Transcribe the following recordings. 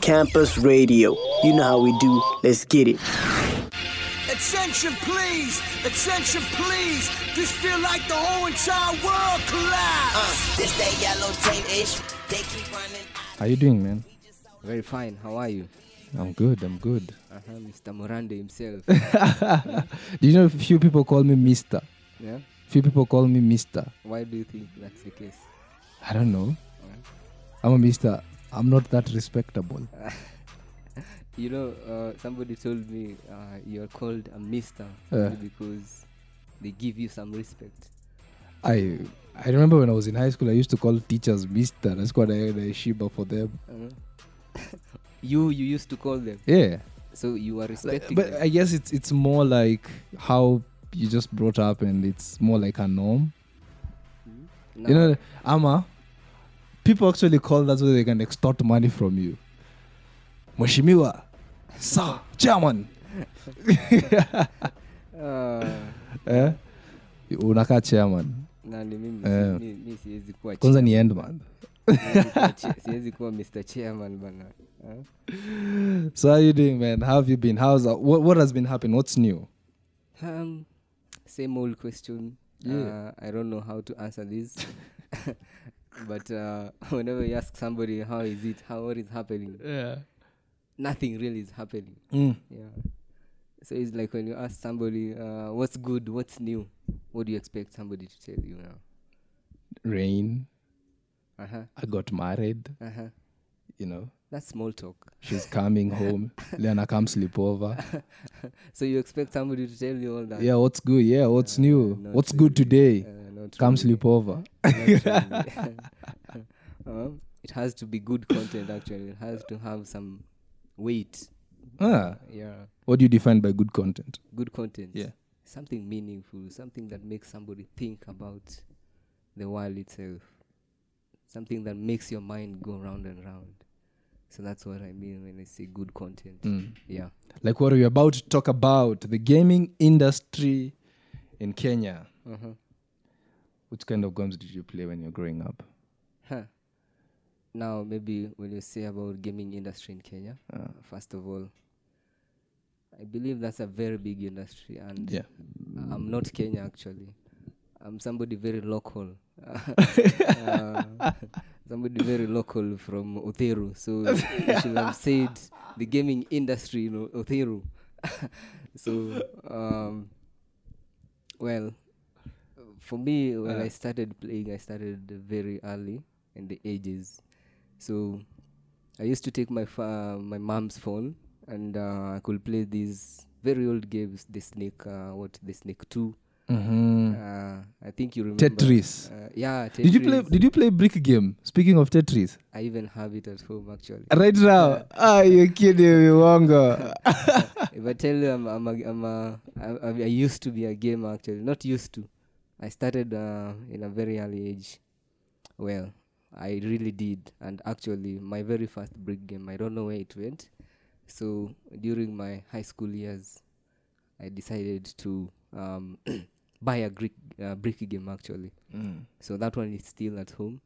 Campus Radio. You know how we do. Let's get it. Attention, please. Attention, please. This feel like the whole entire world collapse. Uh, this that yellow tape ish. They keep running. How you doing, man? Very fine. How are you? I'm good. I'm good. Uh-huh, Mr. Morande himself. Do you know a few people call me Mister? yeah. Few people call me Mister. Why do you think that's the case? I don't know. I'm a Mister. I'm not that respectable. You know, uh, somebody told me uh, you're called a Mister Yeah. because they give you some respect. I I remember when I was in high school, I used to call teachers Mister. That's what I had a shiba for them. Uh-huh. you you used to call them, Yeah. so you are Like, respecting but them. I guess it's it's more like how you just brought up, and it's more like a norm. Now, You know, Ama, people actually call that so they can extort money from you. mweshimiwa sir, chairman. uh, Eh? Unakaa chairman. nani mimi Eh. mi, mi siwezi kuwa Kwanza ni chairman. endman. Siwezi siwezi kuwa Mr. Chairman bana. Huh? So how you doing, man? How have you been? How's what, what has been happening? What's new? Um, same old question. Yeah. Uh, I don't know how to answer this. but uh, whenever you ask somebody how is it, how what is happening, Yeah. nothing really is happening. Mm. Yeah. So it's like when you ask somebody uh, what's good, what's new, what do you expect somebody to tell you now? Rain. Uh huh. I got married. Uh huh. You know, That's small talk. she's coming home. Lena come sleep over. So you expect somebody to tell you all that? Yeah, what's good? Yeah, what's Uh, new? what's really. good today? Uh, Come really. sleep over. Um, it has to be good content actually it has to have some weight Ah, yeah what do you define by good content? good content Yeah. something meaningful something that makes somebody think about the world itself something that makes your mind go round and round so that's what i mean when i say good content Mm. yeah Like what we're we about to talk about? The gaming industry in Kenya. uh-huh. Which kind of games did you play when you were growing up? huh. now maybe when you say about gaming industry in kenya Uh, first of all i believe that's a very big industry and yeah. i'm not kenya actually i'm somebody very local uh, somebody very local from Otheru. So I should have said the gaming industry in O- Otheru. so, um, well, for me, when I Uh. started playing, I started very early in the ages. So I used to take my fa- my mom's phone and uh, I could play these very old games. The Snake, uh, what the Snake Two. hmm Uh, I think you remember Tetris. Uh, yeah, Tetris. Did you play? Did you play brick game? Speaking of Tetris, I even have it at home actually. right now. Ah, you kidding me, Wongo? if I tell you I'm, I'm, a, I'm a, I, I used to be a gamer actually, not used to. I started uh, in a very early age. Well, I really did, and actually, my very first brick game, I don't know where it went. So during my high school years, I decided to um, buy a Greek, uh, brick game actually. Mm. So that one is still at home.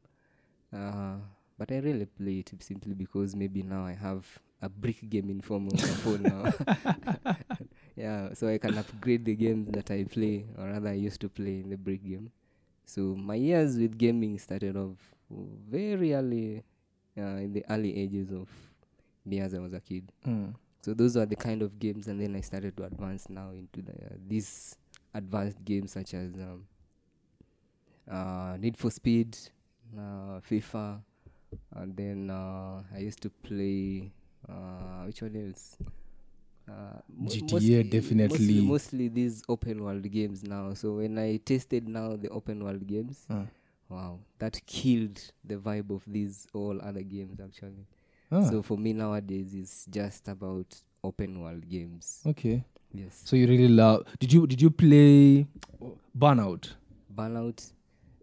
Uh, but I really play it simply because maybe now I have a brick game in form of a phone now. yeah, so I can upgrade the games that I play, or rather I used to play in the brick game. So my years with gaming started off very early, uh, in the early ages of me as I was a kid. Mm. So those are the kind of games, and then I started to advance now into the uh, these advanced games such as um, uh, Need for Speed, uh, FIFA, and then uh, I used to play uh, which one else? Uh, GTA mostly- definitely. Mostly, mostly these open world games now. So when I tasted now the open world games, uh. wow, that killed the vibe of these all other games actually. Ah, So for me nowadays, it's just about open world games. okay. Yes. So you really love? Did you did you play Burnout? Burnout.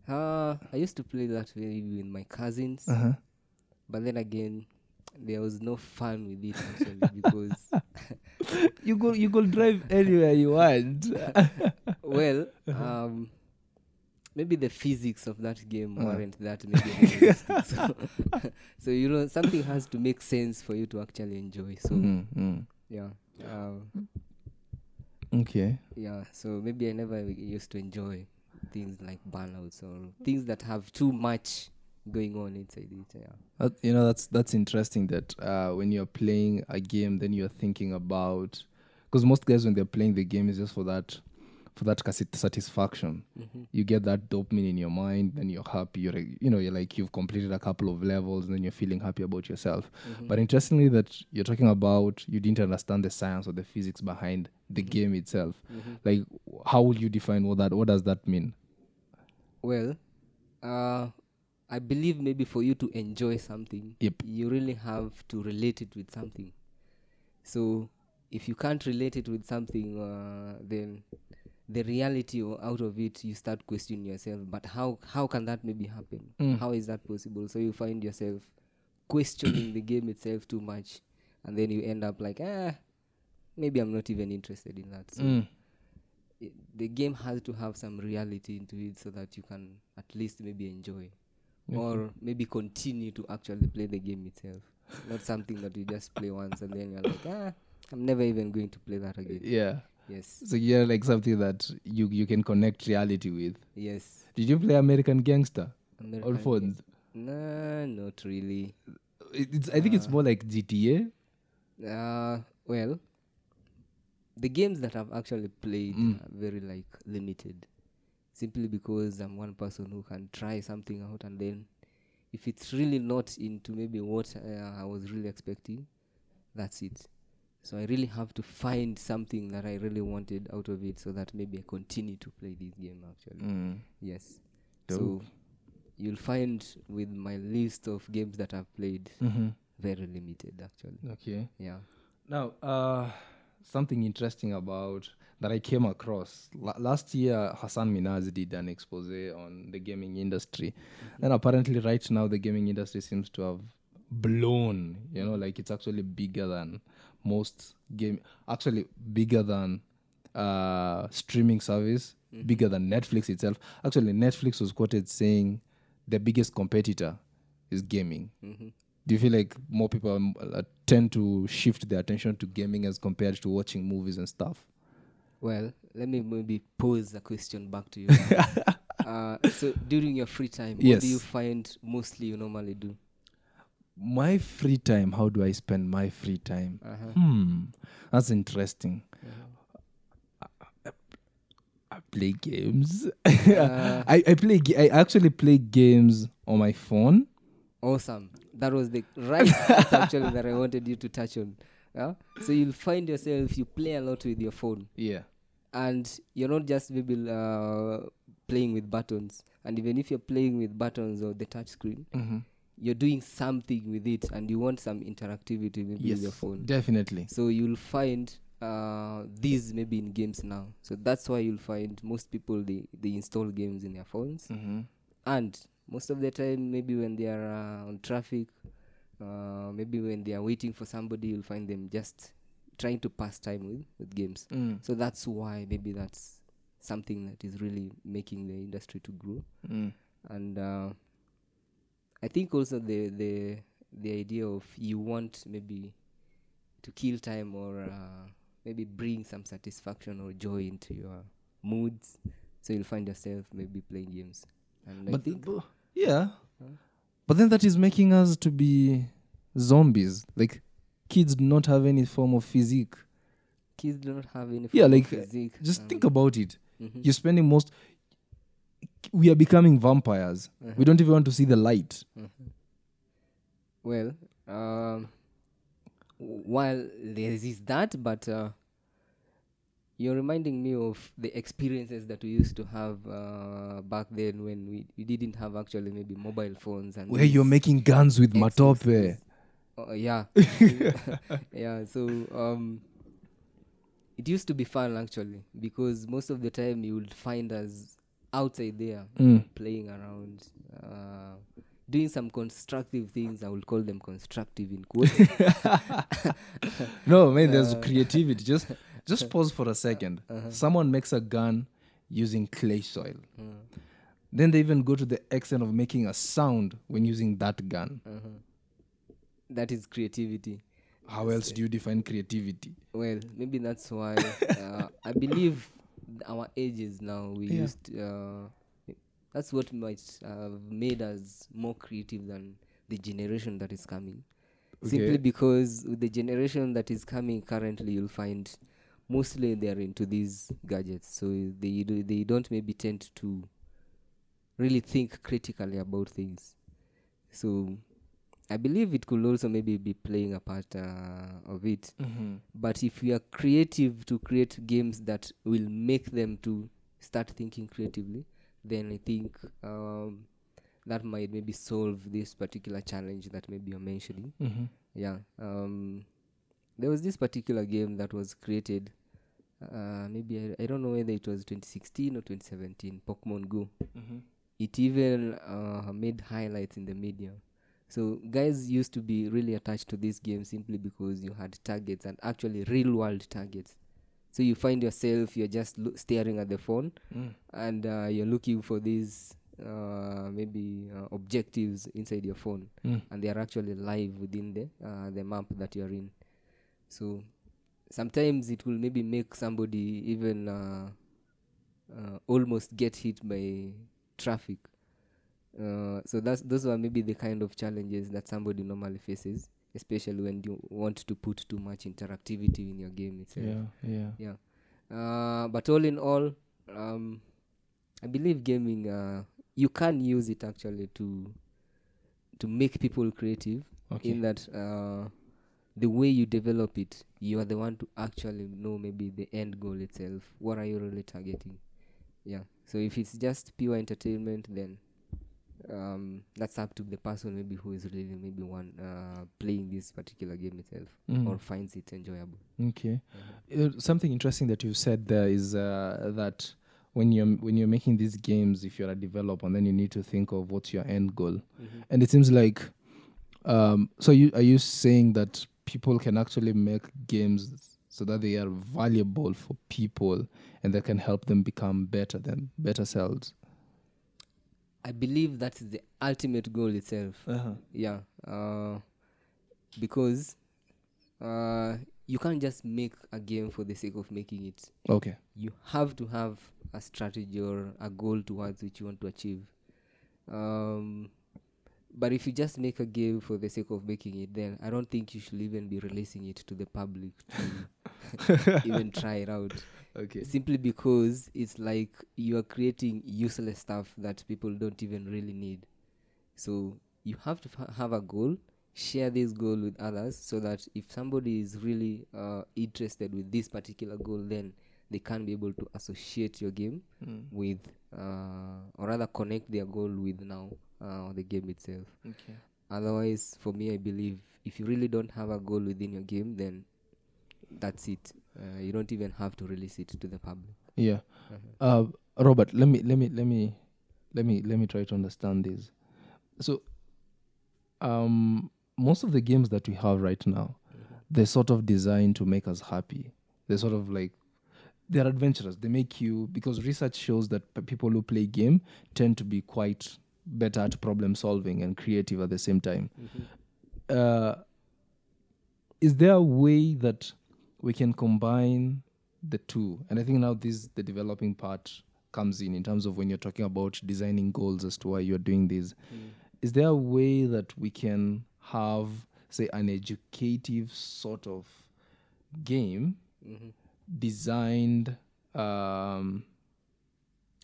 Uh, I used to play that maybe with my cousins, Uh huh. but then again, there was no fun with it actually because, You go you go drive anywhere you want. well, um, maybe the physics of that game mm. weren't that maybe so, so you know something has to make sense for you to actually enjoy so Mm, mm. yeah um, Okay. yeah so maybe i never used to enjoy things like burnouts or things that have too much going on inside it yeah. You know that's that's interesting that uh, when you're playing a game then you're thinking about because most guys when they're playing the game is just for that for that satisfaction. You get that dopamine in your mind then you're happy you're like- you know you're like you've completed a couple of levels and then you're feeling happy about yourself. But interestingly that you're talking about you didn't understand the science or the physics behind the game itself. Like how will you define what that what does that mean? Well uh i believe maybe for you to enjoy something Yep. you really have to relate it with something. So if you can't relate it with something uh, then the reality o- out of it you start questioning yourself. But how how can that maybe happen? How is that possible? So you find yourself questioning the game itself too much and then you end up like ah maybe i'm not even interested in that. So Mm. i- the game has to have some reality into it so that you can at least maybe enjoy or maybe continue to actually play the game itself. Not something that you just play once and then you're like ah i'm never even going to play that again. Yeah. Yes. So you're like something that you you can connect reality with. Yes. Did you play American Gangster? American All phones. nah not really. It- It's, I think it's more like GTA. uh well the games that i've actually played Mm. are very like limited simply because i'm one person who can try something out and then if it's really not into maybe what uh, i was really expecting that's it so i really have to find something that i really wanted out of it so that maybe i continue to play this game actually Mm. yes Dope. so you'll find with my list of games that i've played Mm-hmm. very limited actually Okay. yeah Now, uh, something interesting about that I came across La- last year. Hasan Minhaj did an expose on the gaming industry, and apparently, right now, the gaming industry seems to have blown. You know, like it's actually bigger than most game. Actually, bigger than uh, streaming service, bigger than Netflix itself. Actually, Netflix was quoted saying the biggest competitor is gaming. Do you feel like more people uh, tend to shift their attention to gaming as compared to watching movies and stuff? Well, let me maybe pose a question back to you. uh, so, during your free time, what do you find mostly you normally do? My free time, how do I spend my free time? Uh-huh. Hmm, that's interesting. I, I- I play games. I, I play. ga- I actually play games on my phone. Awesome. That was the right actually that I wanted you to touch on. Yeah? So, you'll find yourself, you play a lot with your phone, Yeah. and you're not just maybe uh, playing with buttons. And even if you're playing with buttons or the touch screen, Mm-hmm. you're doing something with it and you want some interactivity maybe Yes. with your phone. Definitely. So you'll find uh, these maybe in games now. So that's why you'll find most people they, they install games in their phones, Mm-hmm. and most of the time maybe when they are uh, on traffic, uh, maybe when they are waiting for somebody, you'll find them just trying to pass time with with games. Mm. So that's why maybe that's something that is really making the industry to grow Mm. and uh, I think also the the the idea of you want maybe to kill time or uh, maybe bring some satisfaction or joy into your moods, so you'll find yourself maybe playing games. And I But, think bu- yeah, but then that is making us to be zombies. Like kids do not have any form of physique. kids do not have any. Yeah, form of like uh, physique, just um, think about it. mhm. You're spending most. We are becoming vampires. Uh-huh. We don't even want to see the light. Well, um, while there is that, but uh, you're reminding me of the experiences that we used to have uh, back then when we, we didn't have actually maybe mobile phones and Where you're making guns with matope. these- Uh, yeah, yeah. So um, it used to be fun actually because most of the time you would find us outside there Mm. playing around, uh, doing some constructive things. I would call them constructive in quotes. No, man, there's Uh, creativity. Just just pause for a 2nd Uh-huh. Someone makes a gun using clay soil. Mm. Then they even go to the extent of making a sound when using that gun. that is creativity How else do you define creativity? well maybe that's why uh, i believe our ages now we Yeah. used uh, that's what might have made us more creative than the generation that is coming simply because with the generation that is coming currently you'll find mostly they're into these gadgets. So they do, they don't maybe tend to really think critically about things. So i believe it could also maybe be playing a part uh, of it. But if we are creative to create games that will make them to start thinking creatively then i think um, that might maybe solve this particular challenge that maybe you're mentioning. Mm-hmm. yeah um, there was this particular game that was created uh, maybe I, I don't know whether it was 2016 or 2017 pokemon go Mm-hmm. it even uh, made highlights in the media so guys used to be really attached to this game simply because you had targets and actually real world targets so you find yourself you're just lo- staring at the phone Mm. and uh, you're looking for these uh, maybe uh, objectives inside your phone Mm. and they are actually live within the uh, the map that you're in so sometimes it will maybe make somebody even uh, uh, almost get hit by traffic uh, so that's those are maybe the kind of challenges that somebody normally faces especially when you want to put too much interactivity in your game itself Yeah, yeah. yeah uh, but all in all um, i believe gaming uh, you can use it actually to to make people creative Okay. in that uh, the way you develop it you are the one to actually know maybe the end goal itself what are you really targeting yeah so if it's just pure entertainment then um, that's up to the person maybe who is really maybe one uh, playing this particular game itself Mm. or finds it enjoyable Okay. Uh, something interesting that you said there is uh, that when you're when you're making these games, if you're a developer, then you need to think of what's your end goal. And it seems like, um, so you are you saying that people can actually make games so that they are valuable for people and that can help them become better than better selves. I believe that is the ultimate goal itself. Uh-huh. Yeah, uh, because uh, you can't just make a game for the sake of making it. Okay. You have to have a strategy or a goal towards which you want to achieve. Um, but if you just make a game for the sake of making it, then I don't think you should even be releasing it to the public to even try it out. Okay. simply because it's like you are creating useless stuff that people don't even really need. So you have to f- have a goal share this goal with others so that if somebody is really uh, interested with this particular goal then they can be able to associate your game with uh, or rather connect their goal with now uh, the game itself Okay. otherwise for me i believe if you really don't have a goal within your game then that's it uh, you don't even have to release it to the public Yeah. Uh, Robert, let me let me let me let me let me try to understand this. So, um, most of the games that we have right now, they're sort of designed to make us happy. They're sort of like they're adventurous. They make you because research shows that p- people who play game tend to be quite better at problem solving and creative at the same time. Uh, is there a way that we can combine the two? And i think now this the developing part comes in in terms of when you're talking about designing goals as to why you're doing this. Is there a way that we can have say an educative sort of game designed um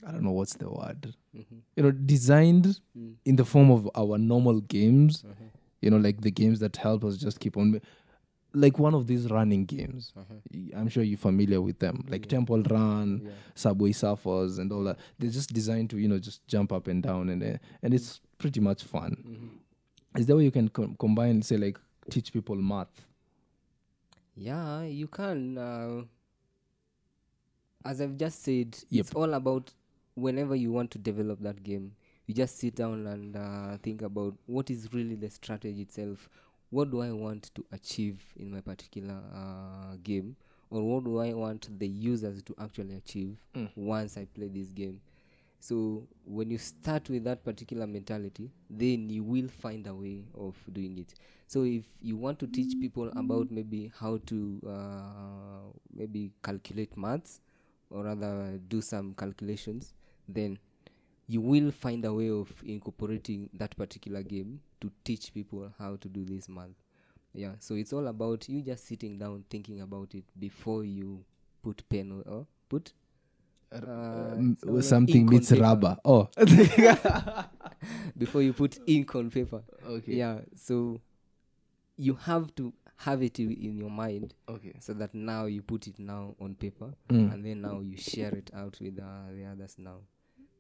i don't know what's the word. You know designed in the form of our normal games you know like the games that help us just keep on like one of these running games. I'm sure you're familiar with them like temple run subway surfers and all that. They're just designed to you know just jump up and down and uh, and it's pretty much fun. Is there way you can com- combine say like teach people math? Yeah you can uh, as i've just said Yep. it's all about whenever you want to develop that game you just sit down and uh, think about what is really the strategy itself. What do i want to achieve in my particular uh, game? Or what do i want the users to actually achieve once i play this game? So when you start with that particular mentality, then you will find a way of doing it. So if you want to teach people about maybe how to uh, maybe calculate maths or rather do some calculations, then you will find a way of incorporating that particular game to teach people how to do this math. Yeah, so it's all about you just sitting down thinking about it before you put pen or, or put uh, Um, something meets rubber. Oh, before you put ink on paper. Okay. Yeah, so you have to have it in your mind okay. so that now you put it now on paper Mm. and then now you share it out with uh, the others now.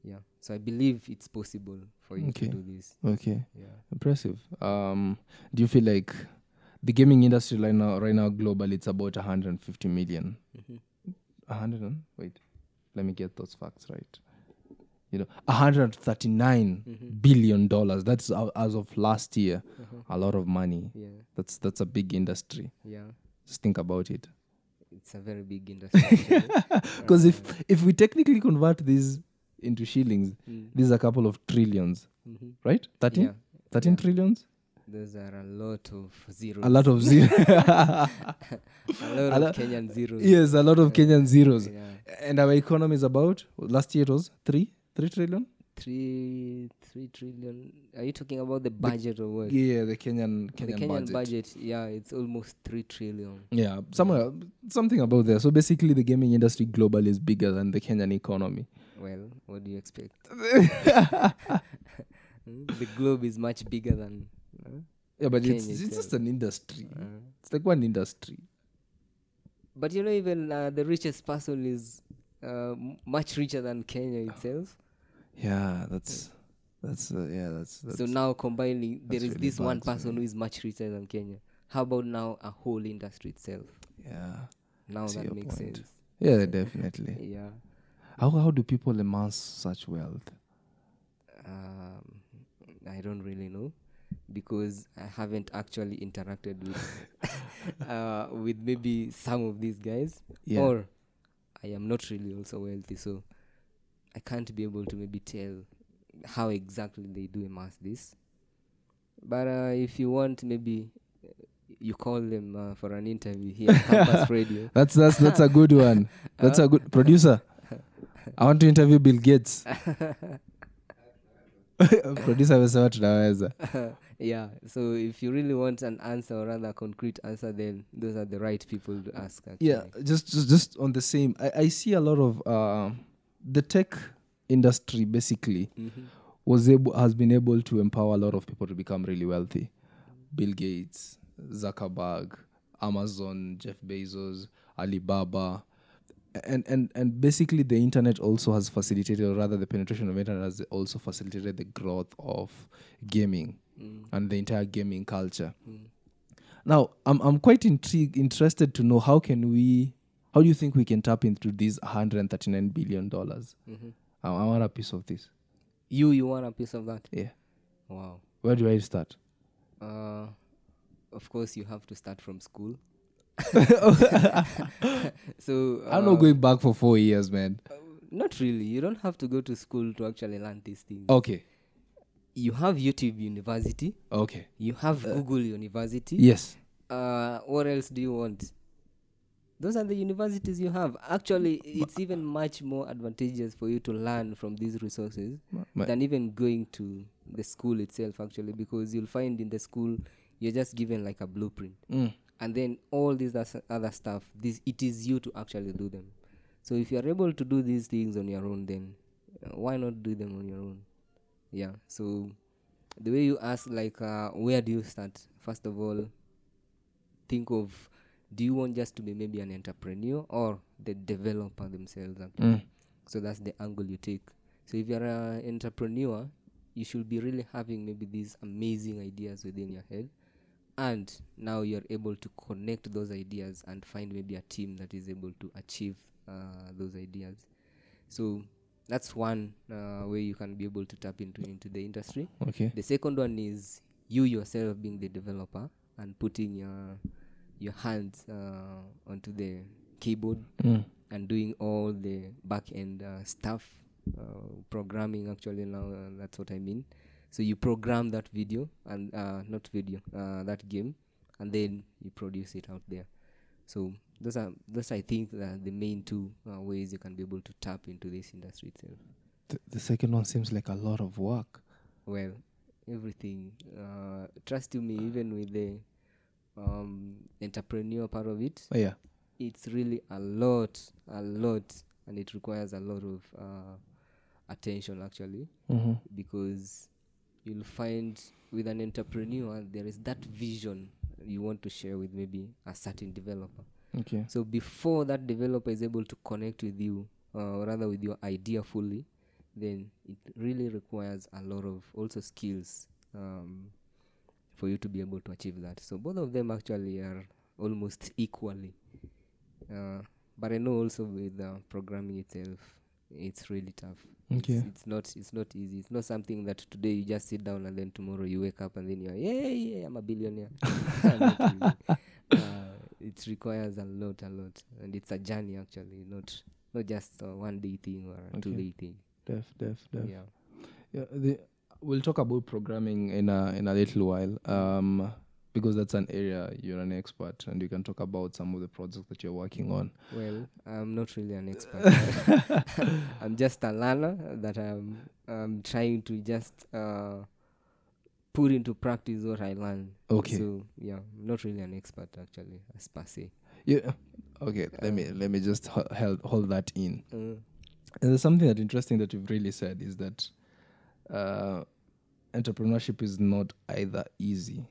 Yeah, so I believe it's possible for you Okay. to do this. Okay. Yeah. Impressive. Um, do you feel like the gaming industry right now, right now, globally, it's about 150 million? Mhm. 100 and wait, let me get those facts right. You know, 139 Mhm. billion dollars. That's uh, as of last year. Uh-huh. A lot of money. Yeah, That's that's a big industry. yeah, Just think about it. it's a very big industry. Because if if we technically convert these into shillings, Mm. these are a couple of trillions, Mhm. right? 13, Yeah, 13 yeah. trillions. those are a lot of zeros. A lot of zero. a lot a of lo- Kenyan zeros. yes, a lot of Kenyan zeros. Yeah. And our economy is about last year it was three, three trillion. Three, three trillion. Are you talking about the budget or what? Yeah, the Kenyan Kenyan, the Kenyan budget. budget. yeah, it's almost three trillion. Yeah, somewhere something about there. So basically, the gaming industry globally is bigger than the Kenyan economy. Well, what do you expect? Hmm? the globe is much bigger than. uh, Yeah, but it's, it's itself. just an industry. uh, It's like one industry. but you know, even uh, the richest person is uh, m- much richer than Kenya itself. Yeah, that's that's uh, yeah, that's, that's so now combining, there is really this one bad, person who is much richer than Kenya. How about now a whole industry itself? yeah, Now see that makes point. sense. yeah, definitely. Yeah. How how do people amass such wealth? Um, I don't really know because I haven't actually interacted with uh, with maybe some of these guys, Yeah. or I am not really also wealthy, so I can't be able to maybe tell how exactly they do amass this. But uh, if you want, maybe uh, you call them uh, for an interview here at Campus Radio. That's that's that's a good one. That's a good producer. I want to interview Bill Gates. producer amesema tunaweza. yeah, so if you really want an answer or rather a concrete answer, then those are the right people to ask. Actually. Yeah, just just just on the same. I, I see a lot of uh, the tech industry basically Mhm. was able has been able to empower a lot of people to become really wealthy. Bill Gates, Zuckerberg, Amazon, Jeff Bezos, Alibaba. And, and and basically the internet also has facilitated or rather the penetration of internet has also facilitated the growth of gaming Mm. and the entire gaming culture. Mm. Now, I'm I'm quite intrigued, interested to know how can we, how do you think we can tap into these 139 billion dollars? Mhm. I, I want a piece of this. You you want a piece of that? Yeah. Wow. Where do I start? Uh, of course you have to start from school. so I'm uh, not going back for four years, man. Not really. You don't have to go to school to actually learn these things. Okay. You have YouTube University. Okay. You have Google University. Yes. uh, what else do you want? Those are the universities you have. Actually, it's even much more advantageous for you to learn from these resources my- than even going to the school itself, actually, because you'll find in the school you're just given like a blueprint. Mm. And then all these other stuff, this it is you to actually do them. So if you're able to do these things on your own, then uh, why not do them on your own? Yeah. So the way you ask, like, uh, where do you start? First of all, think of do you want just to be maybe an entrepreneur or the developer themselves? Mm. So that's the angle you take. So if you're an entrepreneur, you should be really having maybe these amazing ideas within your head. And now you're able to connect those ideas and find maybe a team that is able to achieve uh, those ideas. So that's one uh, way you can be able to tap into into the industry. Okay. The second one is you yourself being the developer and putting your your hands uh, onto the keyboard Mm. and doing all the back end uh, stuff uh, programming actually now uh, that's what i mean so you program that video and uh, not video uh, that game and then you produce it out there so those are those i think are the main two uh, ways you can be able to tap into this industry itself The, the second one seems like a lot of work. well everything uh, trust you me even with the um, entrepreneur part of it Oh, yeah. it's really a lot a lot and it requires a lot of uh, attention actually Mm-hmm. because you'll find with an entrepreneur there is that vision you want to share with maybe a certain developer Okay. so before that developer is able to connect with you uh, or rather with your idea fully then it really requires a lot of also skills um, for you to be able to achieve that. So both of them actually are almost equally. Uh, but i know also with uh, programming itself it's really tough. Okay. it's, it's not it's not easy. It's not something that today you just sit down and then tomorrow you wake up and then you're yeah yeah i'm a billionaire. Uh, it requires a lot a lot. And it's a journey actually not not just a one day thing or a Okay. two day thing. Def, def, def. yeah. Yeah, the, we'll talk about programming in a in a little while, um, because that's an area you're an expert, and you can talk about some of the projects that you're working on. well i'm not really an expert i'm just a learner that i'm i'm trying to just uh put into practice what i learn Okay. so yeah i'm not really an expert actually as per se Yeah. Okay. Let me let me just ho- hold hold that in. uh, And there's something that interesting that you've really said is that uh, entrepreneurship is not either easy,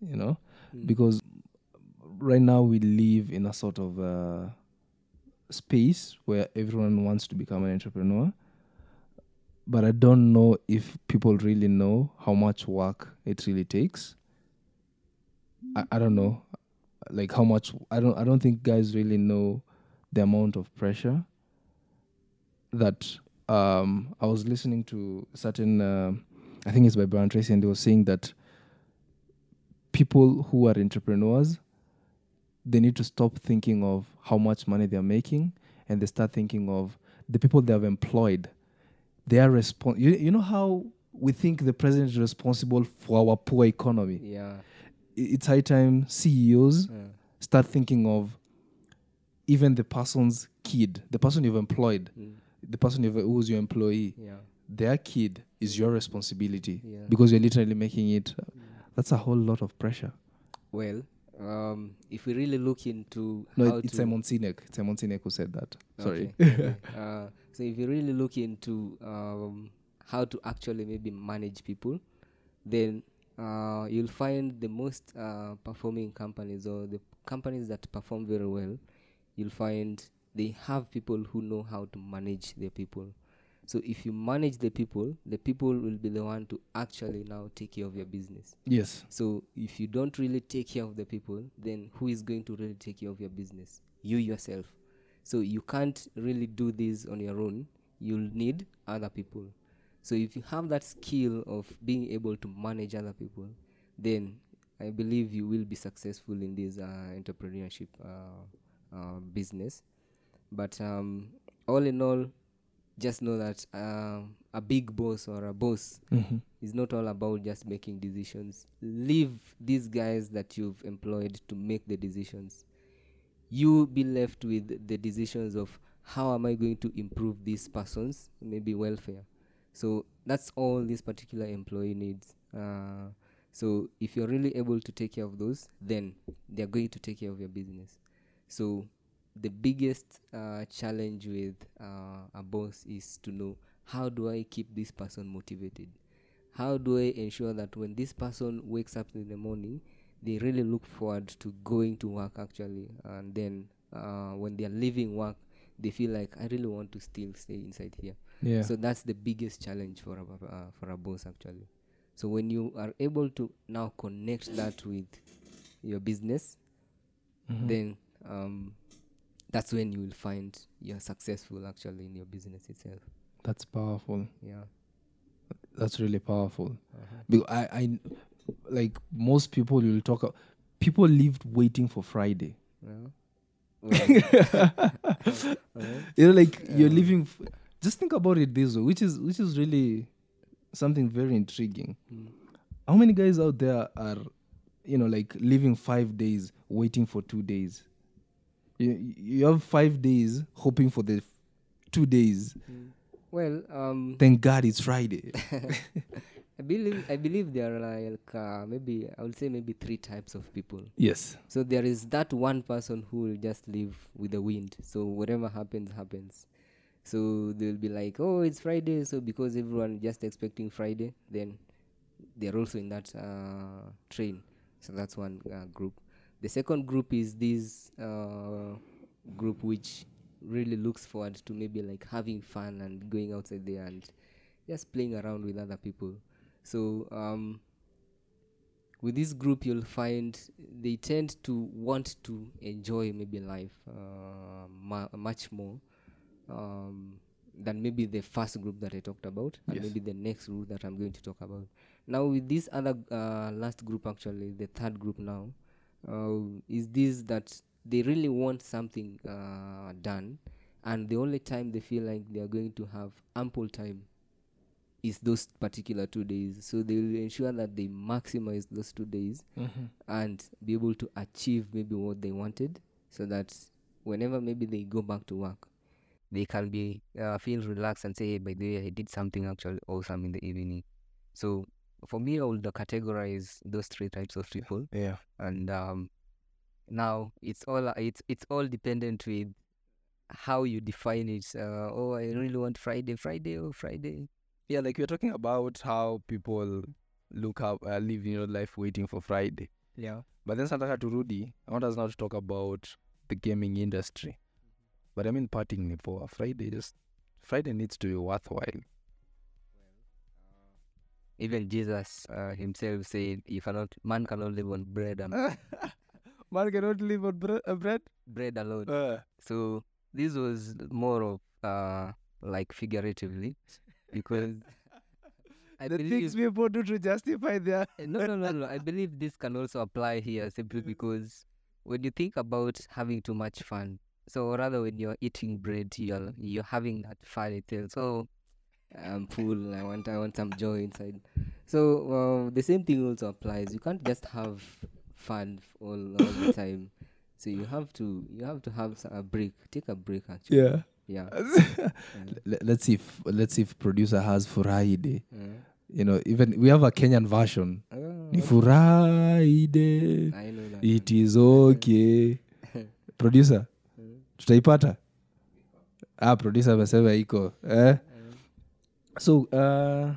you know, because right now we live in a sort of uh, space where everyone wants to become an entrepreneur. But I don't know if people really know how much work it really takes. I, I don't know, like how much I don't I don't think guys really know the amount of pressure that um, I was listening to certain, uh, I think it's by Brian Tracy, and they were saying that people who are entrepreneurs, they need to stop thinking of how much money they're making, and they start thinking of the people they have employed. They are respon- you, you know how we think the president is responsible for our poor economy. yeah. It's high time CEOs uh, start thinking of even the person's kid, the person you've employed, mm, the person you've, who's your employee, yeah. Their kid is your responsibility Yeah. because you're literally making it. That's a whole lot of pressure. well um if we really look into No, how it's to Simon Sinek. It's Simon Sinek who said that. Sorry. Okay, okay. uh, so if you really look into um, how to actually maybe manage people, then uh, you'll find the most uh, performing companies or the companies that perform very well. You'll find they have people who know how to manage their people. So if you manage the people, the people will be the one to actually now take care of your business. yes. So if you don't really take care of the people, then who is going to really take care of your business? You yourself. So you can't really do this on your own. You'll need other people. So if you have that skill of being able to manage other people, then I believe you will be successful in this uh, entrepreneurship uh, uh, business. But um, all in all, just know that um, a big boss or a boss Mhm. is not all about just making decisions. Leave these guys that you've employed to make the decisions. You be left with the decisions of how am I going to improve this person's maybe welfare. So that's all this particular employee needs. Uh, so if you're really able to take care of those, then they're going to take care of your business. So the biggest uh, challenge with uh, a boss is to know how do I keep this person motivated? How do I ensure that when this person wakes up in the morning, they really look forward to going to work actually, and then uh, when they are leaving work, they feel like I really want to still stay inside here. Yeah. So that's the biggest challenge for a uh, for a boss actually. So when you are able to now connect that with your business, Mhm. then um, that's when you will find you're successful actually in your business itself. That's powerful. Yeah. That's really powerful. Uh-huh. Because I, I, like most people will talk. People lived waiting for Friday. Yeah. Well. You know, like you're living. F- just think about it this way, which is which is really something very intriguing. How many guys out there are, you know, like living five days waiting for two days? You you have five days hoping for the f- two days. Well, um, Thank God it's Friday. I believe I believe there are like uh, maybe I would say maybe three types of people. yes. So there is that one person who will just live with the wind. So whatever happens, happens. So they'll be like, "Oh, it's Friday." So because everyone just expecting Friday, then they're also in that uh, train. So that's one uh, group. The second group is this uh, group which really looks forward to maybe like having fun and going outside there and just playing around with other people. So um, with this group you'll find they tend to want to enjoy maybe life uh, mu- much more um, than maybe the first group that I talked about and Yes. maybe the next group that I'm going to talk about. Now with this other uh, last group actually, the third group now, uh, is this that they really want something uh, done and the only time they feel like they are going to have ample time is those particular two days. So they will ensure that they maximize those two days and be able to achieve maybe what they wanted so that whenever maybe they go back to work, they can be uh, feel relaxed and say, hey, by the way, I did something actually awesome in the evening. So for me, I would categorize those three types of people, Yeah. and um, now it's all it's it's all dependent with how you define it. Uh, oh, I really want Friday, Friday, oh Friday. Yeah, like we're talking about how people look up, uh, live your life waiting for Friday. Yeah. But then Santaka to Rudy, I want us now to talk about the gaming industry. But I mean, parting for Friday, just Friday needs to be worthwhile. Even Jesus uh, himself said, "If "You cannot, man cannot live on bread alone. Man cannot live on bre- uh, bread. bread alone." Uh, So this was more of uh, like figuratively, because I the believe things people do to justify their. Uh, no, no, no, no. I believe this can also apply here simply because when you think about having too much fun, so rather when you're eating bread, you're you're having that fun itself. So I'm full. I want I want some joy inside. So uh, the same thing also applies. You can't just have fun all, all the time. So you have to you have to have a break. Take a break actually. Yeah. Yeah. Let- let's see if let's see if producer has Friday. Uh, You know, even we have a Kenyan version. ah, Ni Furahide. I know that. It is okay. producer, tutaipata? Ah, producer amesema iko. Eh? So, uh,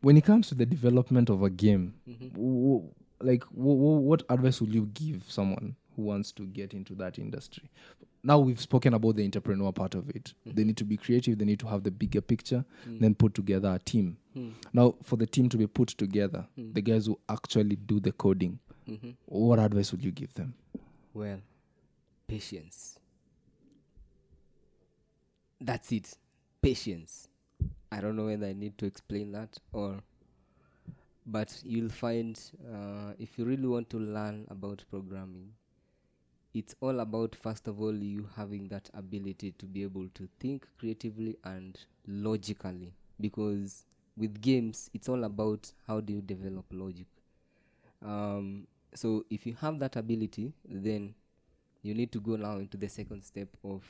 when it comes to the development of a game, mm-hmm. w- w- like w- what advice would you give someone who wants to get into that industry? Now we've spoken about the entrepreneur part of it. Mm-hmm. They need to be creative. They need to have the bigger picture, mm. then put together a team. Mm. Now, for the team to be put together, mm. the guys who actually do the coding, mm-hmm. what advice would you give them? Well, patience. That's it. Patience. I don't know whether I need to explain that or but you'll find uh, if you really want to learn about programming it's all about first of all you having that ability to be able to think creatively and logically because with games it's all about how do you develop logic um, so if you have that ability then you need to go now into the second step of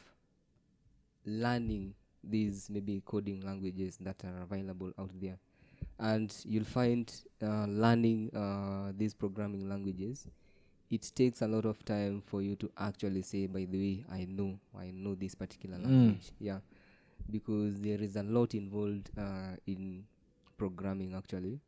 learning these maybe coding languages that are available out there. And you'll find uh, learning uh, these programming languages. It takes a lot of time for you to actually say by the way i know i know this particular language. Yeah. Because there is a lot involved uh, in programming actually.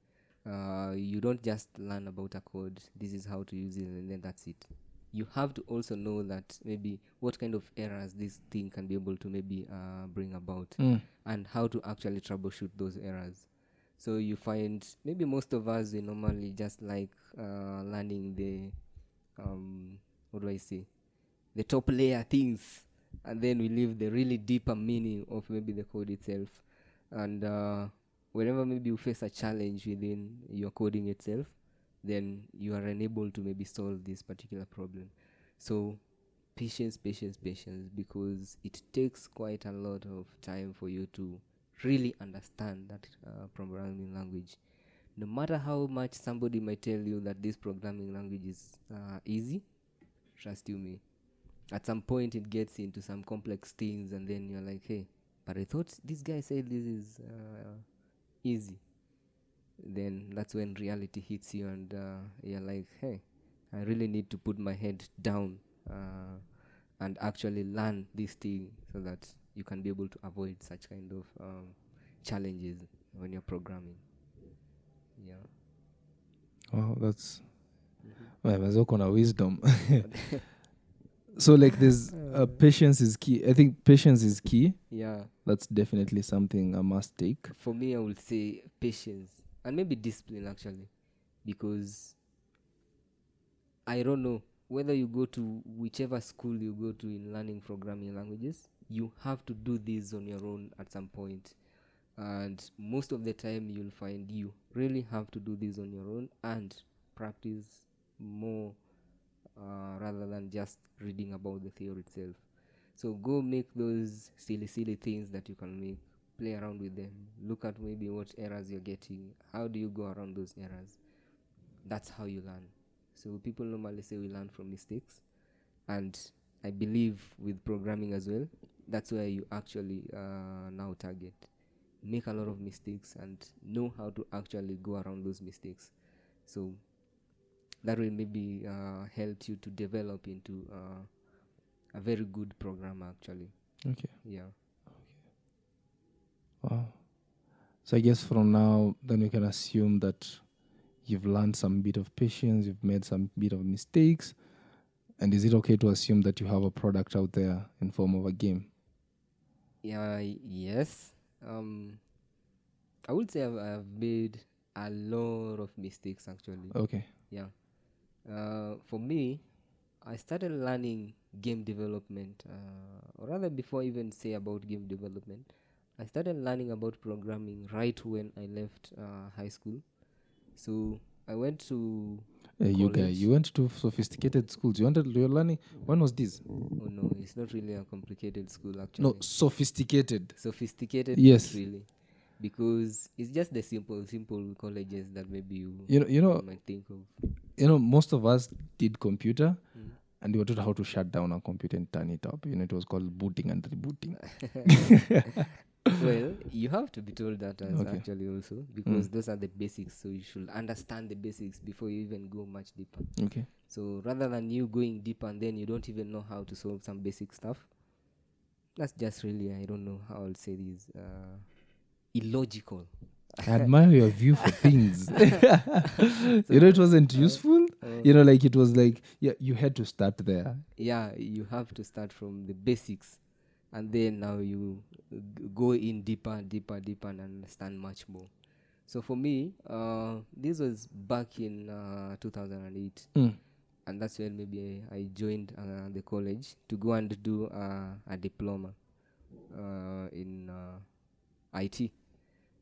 Uh, you don't just learn about a code. This is how to use it and then that's it you have to also know that maybe what kind of errors this thing can be able to maybe uh, bring about and how to actually troubleshoot those errors. So you find maybe most of us we normally just like uh, learning the um, what do i say? The top layer things and then we leave the really deeper meaning of maybe the code itself. And uh, whenever maybe you face a challenge within your coding itself then you are unable to maybe solve this particular problem so patience, patience, patience, because it takes quite a lot of time for you to really understand that uh, programming language. No matter how much somebody might tell you that this programming language is uh, easy, trust you me, at some point it gets into some complex things, and then you're like, hey, but I thought this guy said this is uh, easy. Then that's when reality hits you, and uh, you're like, hey, I really need to put my head down uh, and actually learn this thing so that you can be able to avoid such kind of um, challenges when you're programming. Yeah. Wow, that's well, mazoko na wisdom. so like there's uh, patience is key. I think patience is key. Yeah. That's definitely something I must take. For me, I would say patience and maybe discipline actually, because I don't know whether you go to whichever school you go to in learning programming languages, you have to do this on your own at some point. And most of the time, you'll find you really have to do this on your own and practice more uh, rather than just reading about the theory itself. So go make those silly, silly things that you can make. Play around with them. Look at maybe what errors you're getting. How do you go around those errors? That's how you learn. So people normally say we learn from mistakes, and I believe with programming as well, that's where you actually uh, now target. Make a lot of mistakes and know how to actually go around those mistakes. So that will maybe uh, help you to develop into uh, a very good programmer actually. Okay. Yeah. Wow. So I guess from now, then we can assume that you've learned some bit of patience, you've made some bit of mistakes, and is it okay to assume that you have a product out there in form of a game? Yeah, yes. Um, I would say I've, I've made a lot of mistakes actually. Okay. Yeah. Uh, for me, I started learning game development, uh, or rather, before I even say about game development, I started learning about programming right when I left uh, high school. So I went to Uh, you guy, college. you went to sophisticated schools. You wanted you're learning. When was this? Oh no, it's not really a complicated school actually. No, sophisticated. sophisticated Yes. really because it's just the simple simple colleges that maybe you, You know, you know, might think of you know. Most of us did computer, Mm. and we were taught how to shut down a computer and turn it up. You know, it was called booting and rebooting. well you have to be told that as Okay. Mm. actually also because those are the basics so you should understand the basics before you even go much deeper Okay. so rather than you going deeper and then you don't even know how to solve some basic stuff that's just really i don't know how i'll say this uh, illogical I admire your view for things. you know, it wasn't useful. You know, like it was like yeah, you had to start there. yeah you have to start from the basics and then now you g- go in deeper deeper deeper and understand much more. So for me uh, this was back in uh, 2008 Mm. and that's when maybe i, I joined uh, the college to go and do uh, a diploma uh, in uh, it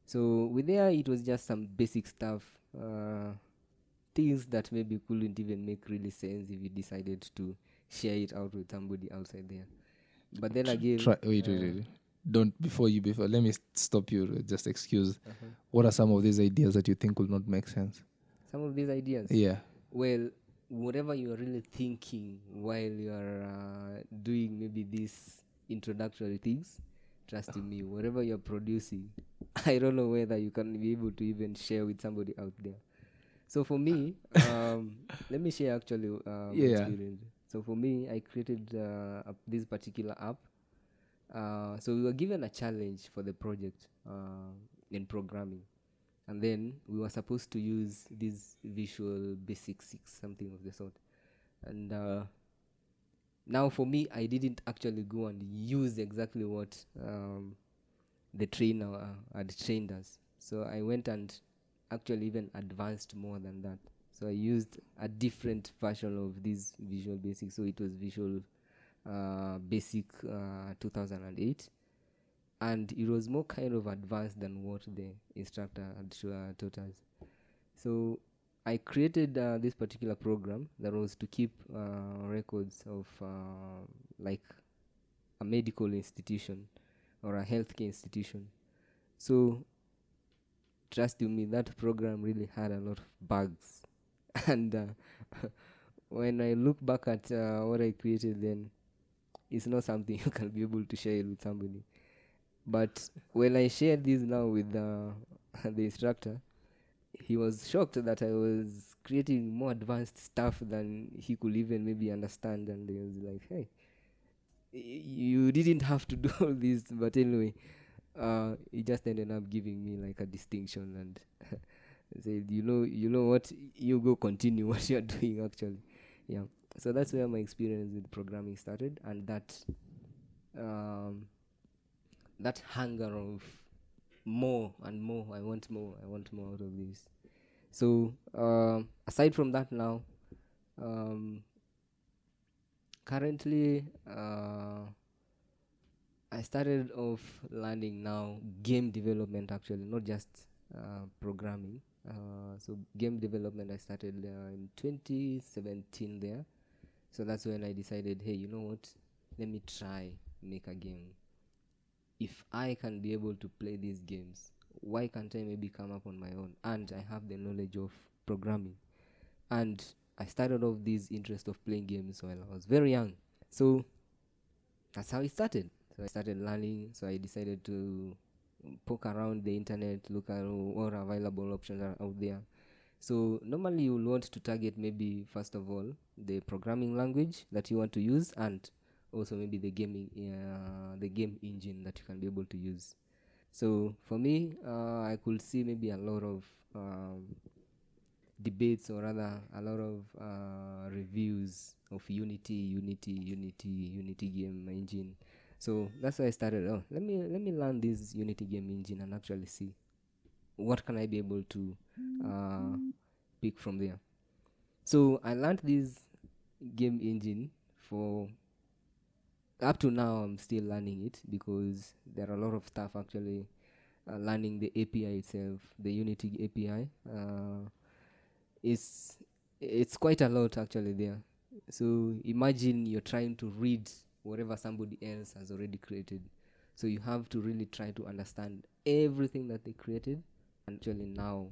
so with there it was just some basic stuff uh, things that maybe couldn't even make really sense if you decided to share it out with somebody outside there but then again Try, wait, wait, uh, wait, wait. Don't before you before. Let me stop you. Just excuse. uh-huh. What are some of these ideas that you think will not make sense? some of these ideas Yeah. well whatever you're really thinking while you're uh, doing maybe these introductory things trust in me whatever you're producing i don't know whether you can be able to even share with somebody out there so for me um, let me share actually uh, Yeah. experience so for me i created uh, this particular app. Uh, so we were given a challenge for the project uh, in programming. And then we were supposed to use this visual basic six something of the sort. And uh, now for me i didn't actually go and use exactly what um, the trainer uh, had trained us. So i went and actually even advanced more than that so i used a different version of this visual basic so it was visual uh, basic uh, 2008 and it was more kind of advanced than what the instructor had uh, taught us. So I created uh, this particular program that was to keep uh, records of uh, like a medical institution or a healthcare institution. So, trust you me, that program really had a lot of bugs. and uh, when I look back at uh, what I created, then it's not something you can be able to share it with somebody. But when I shared this now with uh, the instructor, he was shocked that I was creating more advanced stuff than he could even maybe understand. And he was like, hey, you didn't have to do all this. But anyway, uh, he just ended up giving me like a distinction and said, you know, you know what, you go continue what you're doing actually. Yeah. So that's where my experience with programming started. And that, um, that hunger of more and more. I want more. I want more out of this. So um aside from that, now um, currently uh, I started off learning now game development actually, not just uh, programming. Uh, so game development I started uh, in 2017 there. So that's when I decided, hey, you know what? Let me try make a game if I can be able to play these games, why can't I maybe come up on my own? And I have the knowledge of programming. And I started off this interest of playing games while I was very young. So that's how it started. So I started learning. So I decided to poke around the internet, look at what available options are out there. So normally you will want to target maybe first of all the programming language that you want to use and also maybe the gaming uh, the game engine that you can be able to use so for me uh, i could see maybe a lot of um, debates or rather a lot of uh, reviews of unity unity unity unity game engine so that's why i started. Oh let me let me learn this unity game engine and actually see what can i be able to uh, pick from there. So i learned this game engine for up to now i'm still learning it because there are a lot of stuff actually uh, learning the api itself the unity api uh, is it's quite a lot actually there. So imagine you're trying to read whatever somebody else has already created so you have to really try to understand everything that they created and actually now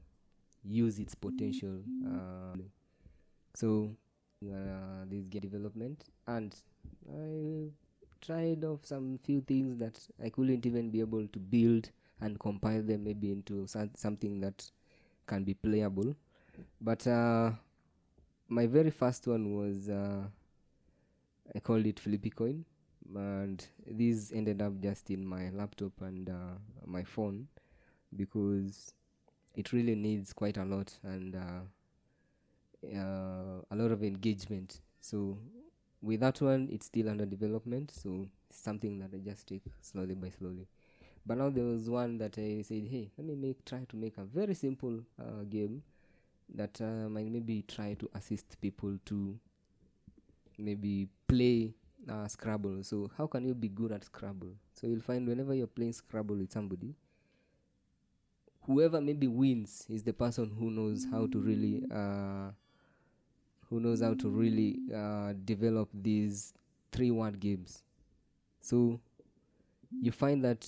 use its potential uh, so uh, this game development and i tried of some few things that I couldn't even be able to build and compile them maybe into some, something that can be playable. But uh, my very first one was uh, I called it Flippy Coin, and this ended up just in my laptop and uh, my phone because it really needs quite a lot and uh, uh, a lot of engagement. So with that one it's still under development so something that i just take slowly by slowly but now there was one that i said hey let me make try to make a very simple uh, game that uh, might maybe try to assist people to maybe play uh, scrabble. So how can you be good at scrabble? So you'll find whenever you're playing scrabble with somebody whoever maybe wins is the person who knows how to really uh, who knows how to really uh, develop these three word games. So you find that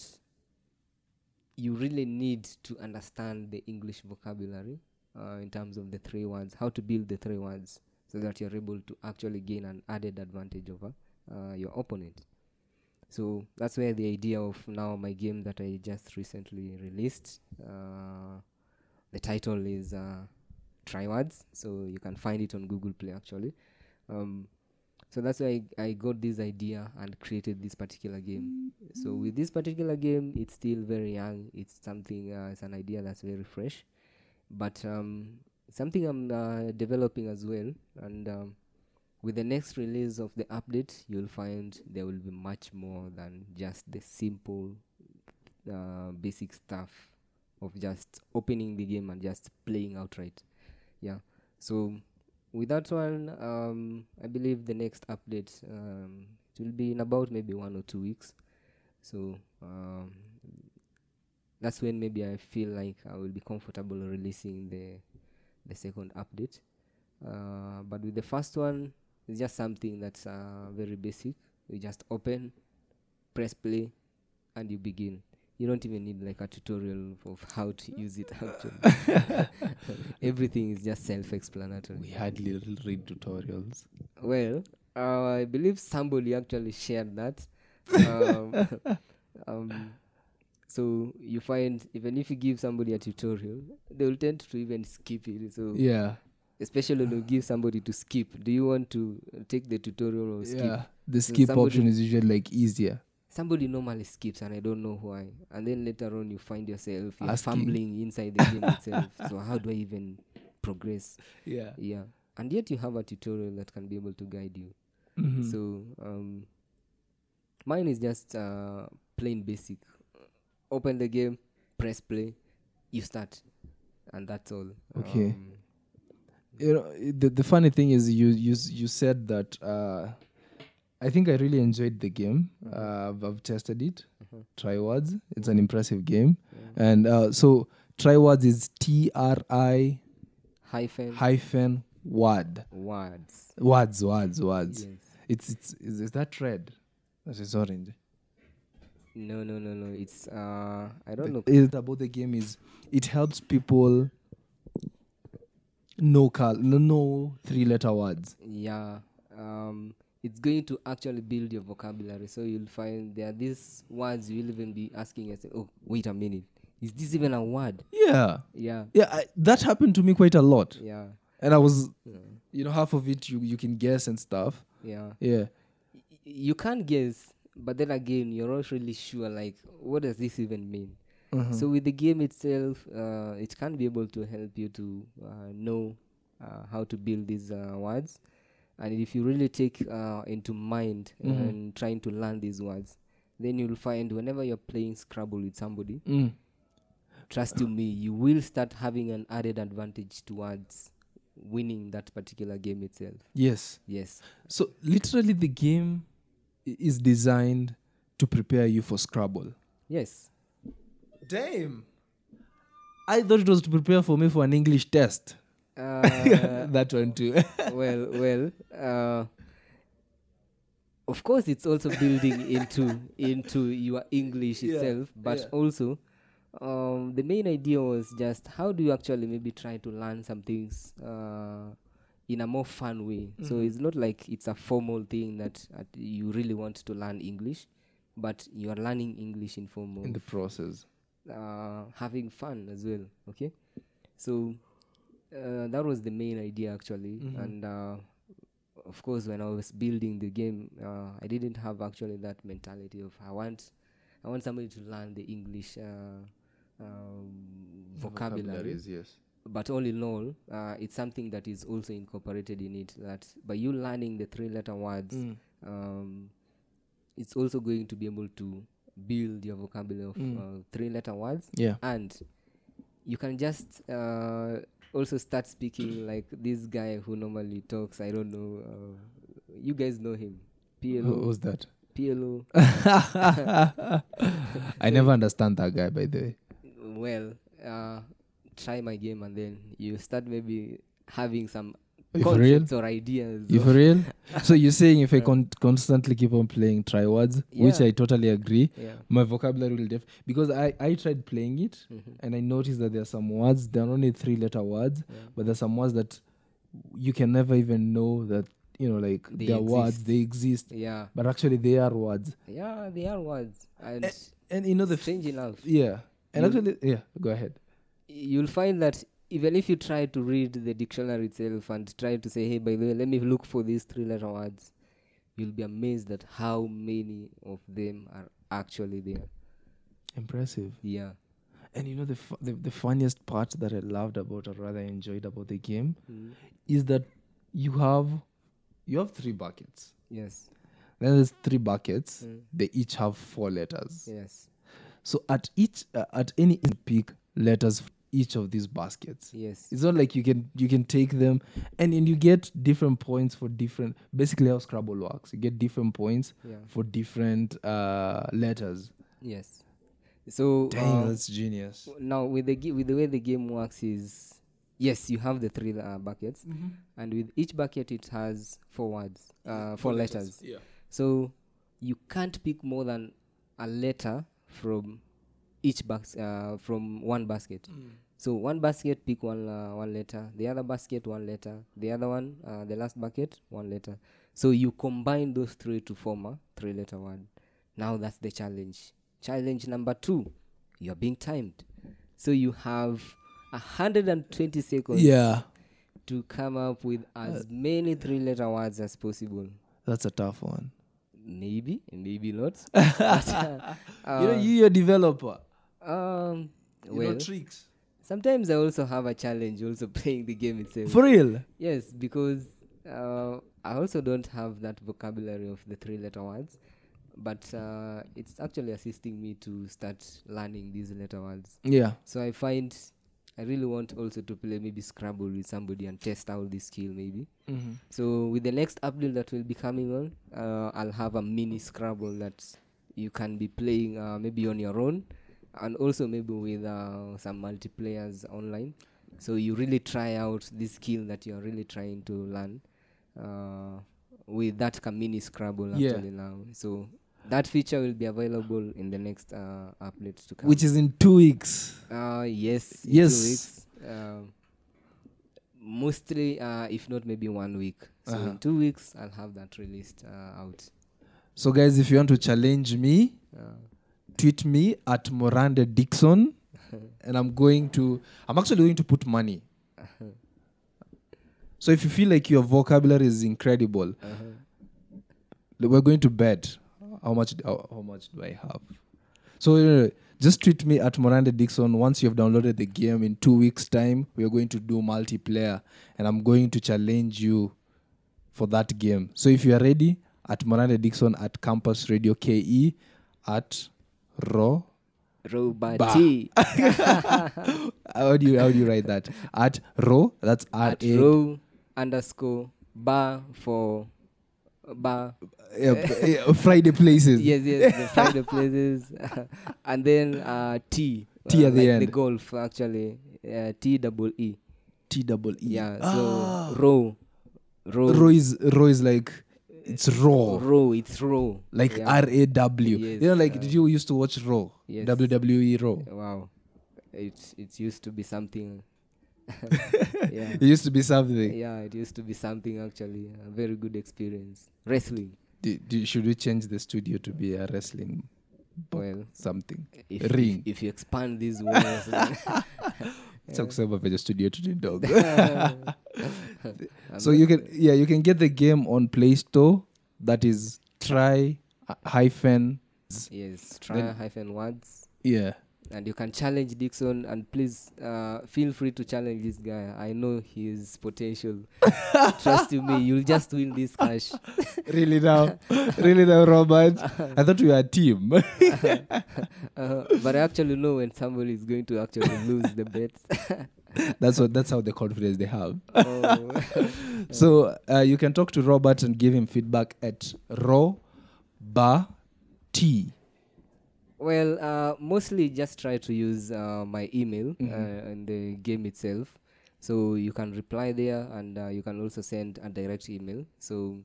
you really need to understand the English vocabulary uh, in terms of the three words, how to build the three words so that you're able to actually gain an added advantage over uh, your opponent. So that's where the idea of now my game that I just recently released. Uh, the title is uh, Triwords, so you can find it on Google Play actually. Um, so that's why I, I got this idea and created this particular game. So with this particular game, it's still very young. It's something, uh, it's an idea that's very fresh, but um, something I'm uh, developing as well. And um, with the next release of the update, you'll find there will be much more than just the simple, uh, basic stuff of just opening the game and just playing outright. Yeah. So with that one, um, I believe the next update um, it will be in about maybe one or two weeks. So um, that's when maybe I feel like I will be comfortable releasing the the second update. Uh, but with the first one, it's just something that's uh, very basic. You just open, press play, and you begin. You don't even need like a tutorial of how to use it actually. Everything is just self-explanatory. We hardly l- read tutorials. Well, uh, I believe somebody actually shared that. Um, um, so you find even if you give somebody a tutorial, they will tend to even skip it. So Yeah. especially when you give somebody to skip, do you want to take the tutorial or skip? Yeah. The skip somebody- option is usually like easier. Somebody normally skips, and I don't know why. And then later on, you find yourself you're Asking. fumbling inside the game itself. So how do I even progress? Yeah. Yeah, and yet you have a tutorial that can be able to guide you. Mhm. So um, mine is just uh, plain basic. Open the game, press play, you start, and that's all. Okay. Um, you know the, the funny thing is you you you said that uh i think i really enjoyed the game. Uh i've, tested it. Try words. It's an impressive game. And uh so try words is t-r-i hyphen. hyphen word. Words. words words words. Yes. it's it's is, is that red? That is orange No, no, no, no. It's uh, I don't know. it about the game is it helps people know cal- know three letter words Yeah. Um, it's going to actually build your vocabulary. So you'll find there are these words you'll even be asking yourself, oh, wait a minute. Is this even a word? yeah Yeah. yeah I, that happened to me quite a lot Yeah. and I was, you know, half of it you you can guess and stuff. Yeah. Yeah, Y- you can't guess, but then again, you're not really sure, like, what does this even mean? So with the game itself, uh, it can be able to help you to uh, know uh, how to build these uh, words, and if you really take uh, into mind and trying to learn these words, then you'll find whenever you're playing Scrabble with somebody, Mm. trust you me, you will start having an added advantage towards winning that particular game itself. yes. Yes. So literally, the game is designed to prepare you for Scrabble. Yes. Damn. I thought it was to prepare for me for an English test. Uh, that one too. well, well, uh, of course, it's also building into into your English Yeah, itself, but yeah. also um, the main idea was just how do you actually maybe try to learn some things uh, in a more fun way. So Mm-hmm. it's not like it's a formal thing that uh, you really want to learn English, but you are learning English in form of in the process. uh, having fun as well. Okay, so uh, that was the main idea actually, and uh, of course, when I was building the game, uh, I didn't have actually that mentality of I want, I want somebody to learn the English uh, um, vocabulary. Vocabularies, yes. But all in all, uh, it's something that is also incorporated in it. That by you learning the three-letter words, um, it's also going to be able to build your vocabulary of uh, three-letter words Yeah. and you can just uh, also start speaking like this guy who normally talks i don't know uh, you guys know him Who plo was that? plo I never understand that guy, by the way. well uh, try my game and then you start maybe having some You for real? or ideas You of- for real? so you're saying if I con- constantly keep on playing try words, which I totally agree, yeah my vocabulary will def because I, I tried playing it Mm-hmm. and I noticed that there are some words, they're only three letter words, but there's some words that you can never even know that, you know, like They they're words, they exist, yeah but actually they are words. yeah they are words and And you know, the. strange enough yeah. And actually, yeah, go ahead. You'll find that even if you try to read the dictionary itself and try to say, hey, by the way, let me look for these three letter words, you'll be amazed at how many of them are actually there. Impressive. Yeah. And you know, the, fu- the, the funniest part that I loved about, or rather enjoyed about the game, Mm. is that you have you have three buckets. Yes. Then there's three buckets. Mm. They each have four letters. Yes. So at each uh, at any pick letters each of these baskets. Yes. It's not like you can you can take them and, and you get different points for different basically how Scrabble works. You get different points Yeah. for different uh, letters. Yes. So Dang, uh, that's genius. now with the ga- with the way the game works is yes, you have the three uh, buckets, and with each bucket it has four words, uh, four letters. Yeah. So you can't pick more than a letter from each box uh, from one basket. So one basket pick one uh, one letter, the other basket one letter, the other one uh, the last bucket one letter. So you combine those three to form a three letter word. Now that's the challenge. Challenge number two, you are being timed. So you have hundred and twenty seconds Yeah. to come up with as many three letter words as possible. That's a tough one. Maybe, maybe not. But, uh, you know, you're a developer. Um, You well, know tricks. sometimes I also have a challenge also playing the game itself. For real. yes, because uh, I also don't have that vocabulary of the three letter words, but uh, it's actually assisting me to start learning these letter words. Yeah. So I find I really want also to play maybe Scrabble with somebody and test out this skill maybe. Mm-hmm. So with the next update that will be coming on, uh, I'll have a mini Scrabble that you can be playing uh, maybe on your own, and also maybe with uh, some multiplayers online. So you really try out this skill that you're really trying to learn uh, with that mini Scrabble Yeah. actually now. So that feature will be available in the next uh, updates to come. Which is in two weeks. Uh, yes. in two Yes. weeks. Um, mostly, uh, if not maybe one week. So Uh-huh. in two weeks, I'll have that released uh, out. So, guys, if you want to challenge me, Uh, tweet me at Morande Dixon, and I'm going to. I'm actually going to put money. So if you feel like your vocabulary is incredible, like, we're going to bet how much how, how much do I have. So uh, just tweet me at Morande Dixon once you've downloaded the game. In two weeks' time, we are going to do multiplayer, and I'm going to challenge you for that game. So if you are ready, at Morande Dixon at Campus Radio KE at Bah. T. How do you how do you write that? At Raw. That's R at A. row underscore bar for bar. Yeah, Friday places. yes, yes, the Friday places. and then uh, T. T uh, at the like The end. golf, actually. Uh, T double E. T double E. Yeah, Ah. so row. Row. Raw is raw is like it's raw. Raw, it's raw. Like yeah. R A W. Yes, you know, like uh, did you used to watch Raw? yes. WWE Raw. Wow. It's it used to be something. yeah. It used to be something. Yeah, it used to be something actually. A very good experience. Wrestling. Do, do, should we change the studio to be a wrestling Well, something? if, if, Ring. if you expand these walls, Sasa kusema venye studio tu ni ndogo. So you can yeah you can get the game on Play Store. That is try hyphen yes, try then- hyphen words. yeah. And you can challenge Dixon and please uh, feel free to challenge this guy. I know his potential. Trust me, you'll just win this cash. Really now, really now, Robert. I thought we were a team. Uh, but I actually know when somebody is going to actually lose the bet. that's what that's how the confidence they have. oh. So uh, you can talk to Robert and give him feedback at raw bar t. Well, uh, mostly just try to use uh, my email Mhm. uh, in the game itself. So you can reply there and uh, you can also send a direct email. So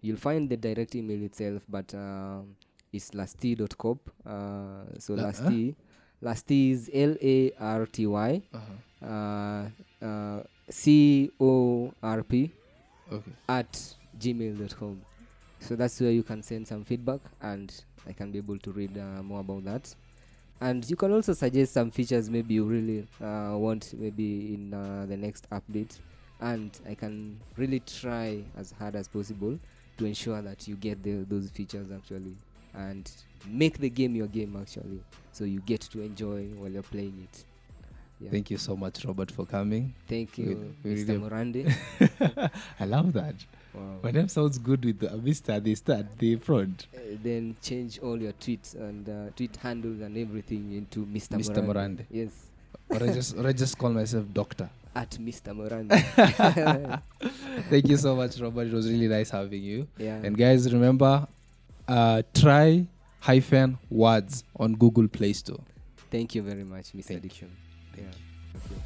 you'll find the direct email itself, but um it's lasty.cop. Uh, so La- lasty, lasty is L A R T Y, uh, uh, C O R P Okay. at gmail.com. So that's where you can send some feedback and I can be able to read uh, more about that. And you can also suggest some features maybe you really uh, want maybe in uh, the next update. And I can really try as hard as possible to ensure that you get the, those features actually and make the game your game actually so you get to enjoy while you're playing it. Yeah. Thank you so much, Robert, for coming. Thank you, we Mr. really- Morande. I love that. Wow. My name sounds good with the Mr. They start, the front. Uh, then change all your tweets and uh, tweet handles and everything into Mr. Mr. Morande. Morande. Yes, Or I just or I just call myself Doctor. at Mr. Morande. Thank you so much, Robert. It was really nice having you. yeah. And guys, remember, uh, try hyphen words on Google Play Store. Thank you very much, Mr. Thank you. Dixon. yeah. Okay.